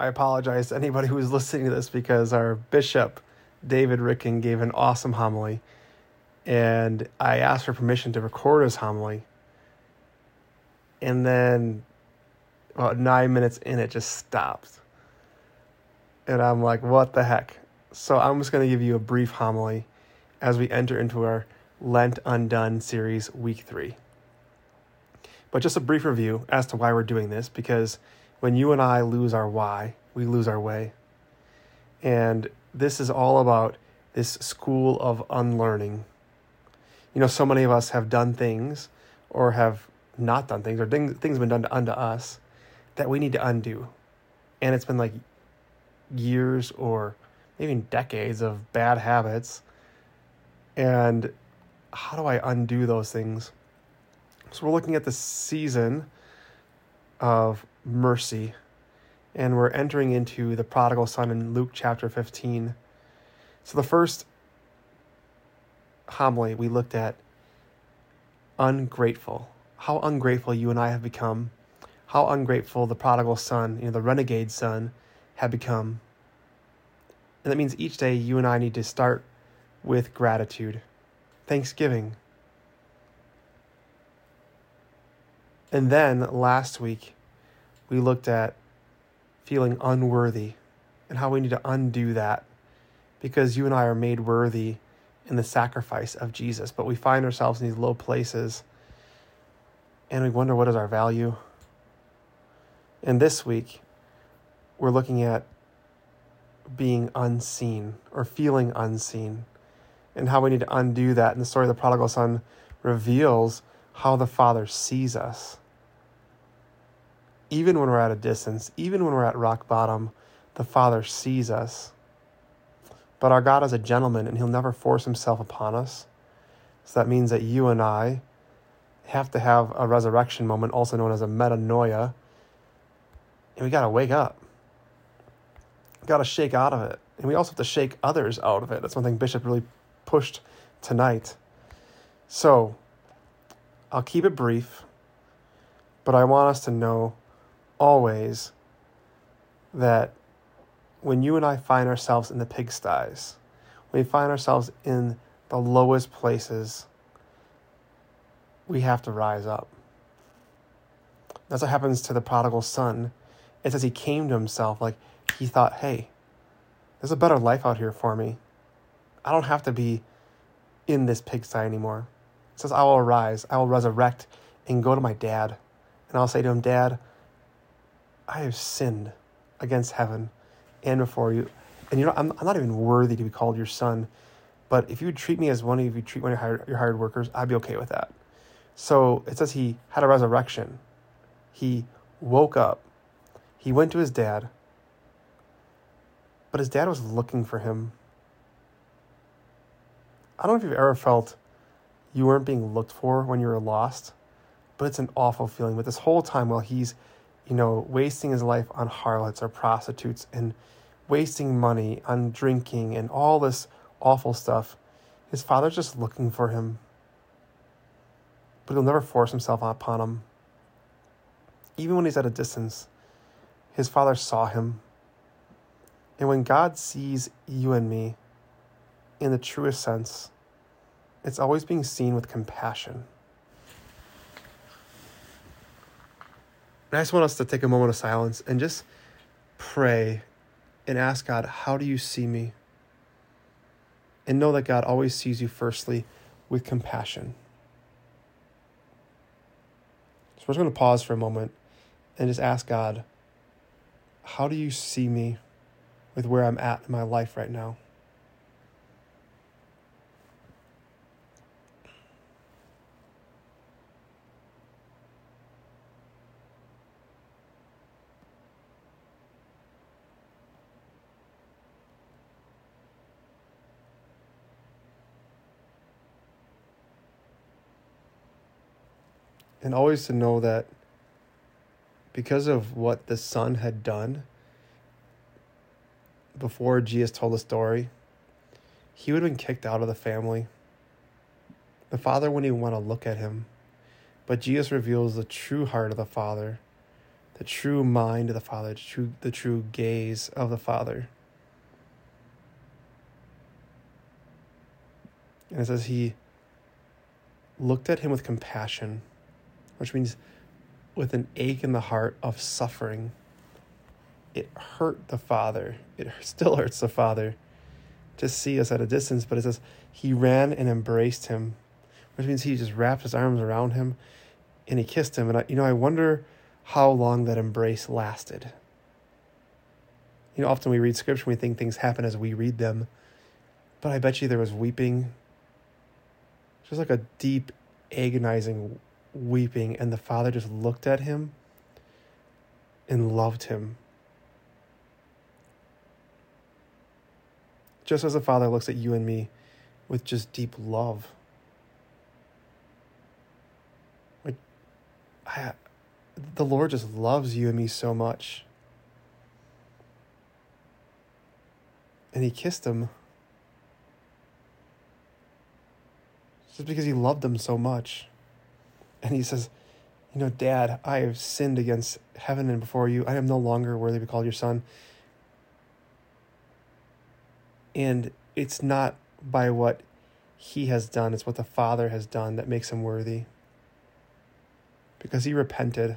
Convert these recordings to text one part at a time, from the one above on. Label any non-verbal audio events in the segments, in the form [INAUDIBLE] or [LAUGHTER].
I apologize to anybody who is listening to this because our bishop, David Ricken, gave an awesome homily. And I asked for permission to record his homily. And then about nine minutes in, it just stopped. And I'm like, what the heck? So I'm just going to give you a brief homily as we enter into our Lent Undone series, week three. But just a brief review as to why we're doing this, because when you and I lose our why, we lose our way. And this is all about this school of unlearning. You know, so many of us have done things or have not done things, or things have been done to, unto us that we need to undo. And it's been like years or maybe decades of bad habits. And how do I undo those things? So we're looking at the season of mercy, and we're entering into the prodigal son in Luke chapter 15. So the first homily we looked at ungrateful. How ungrateful you and I have become. How ungrateful the prodigal son, you know, the renegade son, had become. And that means each day you and I need to start with gratitude, thanksgiving. And then last week, we looked at feeling unworthy and how we need to undo that because you and I are made worthy in the sacrifice of Jesus, but we find ourselves in these low places and we wonder what is our value. And this week, we're looking at being unseen or feeling unseen and how we need to undo that. And the story of the prodigal son reveals how the father sees us even when we're at a distance, even when we're at rock bottom, the Father sees us. But our God is a gentleman and He'll never force Himself upon us. So that means that you and I have to have a resurrection moment, also known as a metanoia. And we got to wake up. Got to shake out of it. And we also have to shake others out of it. That's one thing Bishop really pushed tonight. So I'll keep it brief, but I want us to know always that when you and I find ourselves in the pigsties, we find ourselves in the lowest places, we have to rise up. That's what happens to the prodigal son. It says he came to himself, like he thought, hey, there's a better life out here for me. I don't have to be in this pigsty anymore. It says, I will arise, I will resurrect and go to my dad. And I'll say to him, Dad, I have sinned against heaven and before you. And you know, I'm, I'm not even worthy to be called your son. But if you would treat me as one of you treat one of your hired, your hired workers, I'd be okay with that. So it says he had a resurrection. He woke up. He went to his dad. But his dad was looking for him. I don't know if you've ever felt you weren't being looked for when you were lost, but it's an awful feeling. But this whole time while he's you know, wasting his life on harlots or prostitutes and wasting money on drinking and all this awful stuff. His father's just looking for him. But he'll never force himself upon him. Even when he's at a distance, his father saw him. And when God sees you and me in the truest sense, it's always being seen with compassion. And I just want us to take a moment of silence and just pray and ask God, How do you see me? And know that God always sees you firstly with compassion. So we're just going to pause for a moment and just ask God, How do you see me with where I'm at in my life right now? And always to know that because of what the son had done before Jesus told the story, he would have been kicked out of the family. The father wouldn't even want to look at him. But Jesus reveals the true heart of the father the true mind of the Father, the true, the true gaze of the Father. And it says he looked at him with compassion, which means with an ache in the heart of suffering. It hurt the Father. It [LAUGHS] still hurts the Father to see us at a distance, but it says he ran and embraced him, which means he just wrapped his arms around him and he kissed him. And I, you know, I wonder how long that embrace lasted. You know, often we read scripture and we think things happen as we read them, but I bet you there was weeping, just like a deep, agonizing weeping, and the father just looked at him and loved him. Just as the father looks at you and me with just deep love. Like, I, the Lord just loves you and me so much. And he kissed him just because he loved him so much. And he says, You know, Dad, I have sinned against heaven and before you. I am no longer worthy to be called your son. And it's not by what he has done, it's what the Father has done that makes him worthy. Because he repented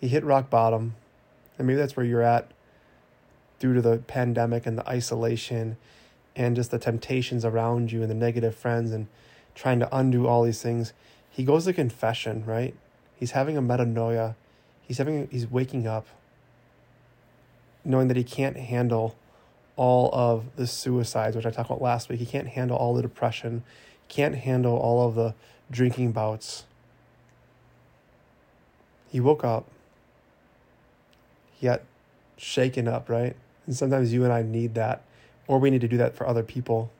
he hit rock bottom. And maybe that's where you're at due to the pandemic and the isolation and just the temptations around you and the negative friends and trying to undo all these things. He goes to confession, right? He's having a metanoia. He's having he's waking up knowing that he can't handle all of the suicides, which I talked about last week. He can't handle all the depression, can't handle all of the drinking bouts. He woke up He got shaken up, right? And sometimes you and I need that, or we need to do that for other people.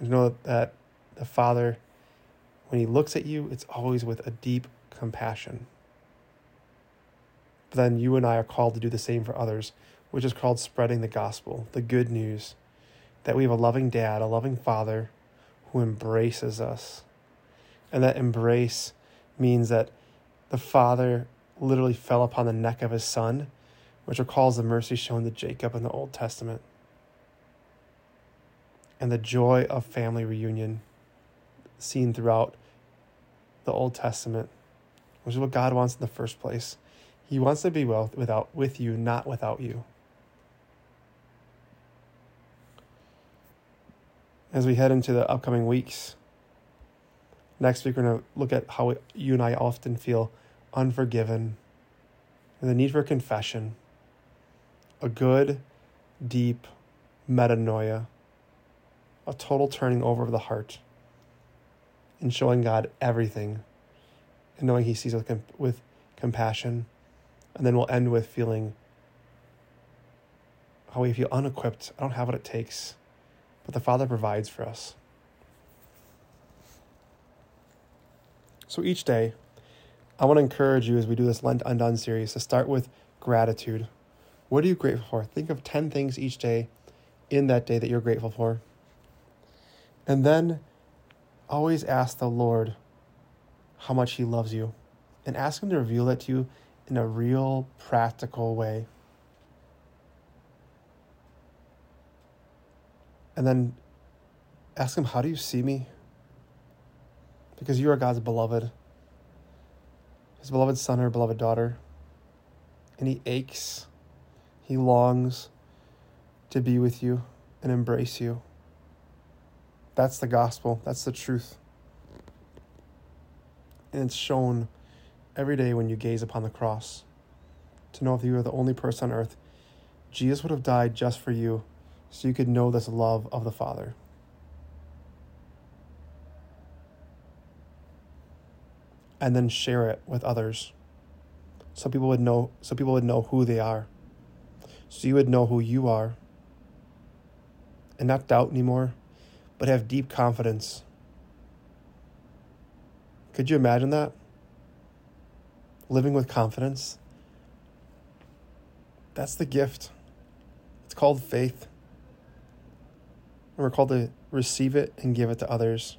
You know that the Father, when He looks at you, it's always with a deep compassion. But then you and I are called to do the same for others, which is called spreading the gospel, the good news that we have a loving dad, a loving father who embraces us. And that embrace means that the father literally fell upon the neck of his son, which recalls the mercy shown to Jacob in the Old Testament. And the joy of family reunion seen throughout the Old Testament, which is what God wants in the first place. He wants to be well without with you, not without you. As we head into the upcoming weeks, next week we're going to look at how you and I often feel unforgiven, and the need for confession, a good, deep metanoia, a total turning over of the heart, and showing God everything, and knowing He sees with, with compassion. And then we'll end with feeling how we feel unequipped. I don't have what it takes, but the Father provides for us. So each day, I want to encourage you as we do this Lent Undone series to start with gratitude. What are you grateful for? Think of 10 things each day in that day that you're grateful for. And then always ask the Lord how much He loves you and ask Him to reveal that to you in a real, practical way. And then ask Him, How do you see me? Because you are God's beloved his beloved son or beloved daughter. And he aches, he longs to be with you and embrace you. That's the gospel, that's the truth. And it's shown every day when you gaze upon the cross to know if you are the only person on earth. Jesus would have died just for you so you could know this love of the Father. and then share it with others so people would know so people would know who they are so you would know who you are and not doubt anymore but have deep confidence. Could you imagine that? Living with confidence? That's the gift. It's called faith. And we're called to receive it and give it to others.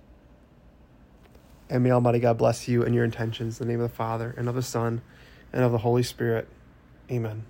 And may Almighty God bless you and your intentions. In the name of the Father, and of the Son, and of the Holy Spirit. Amen.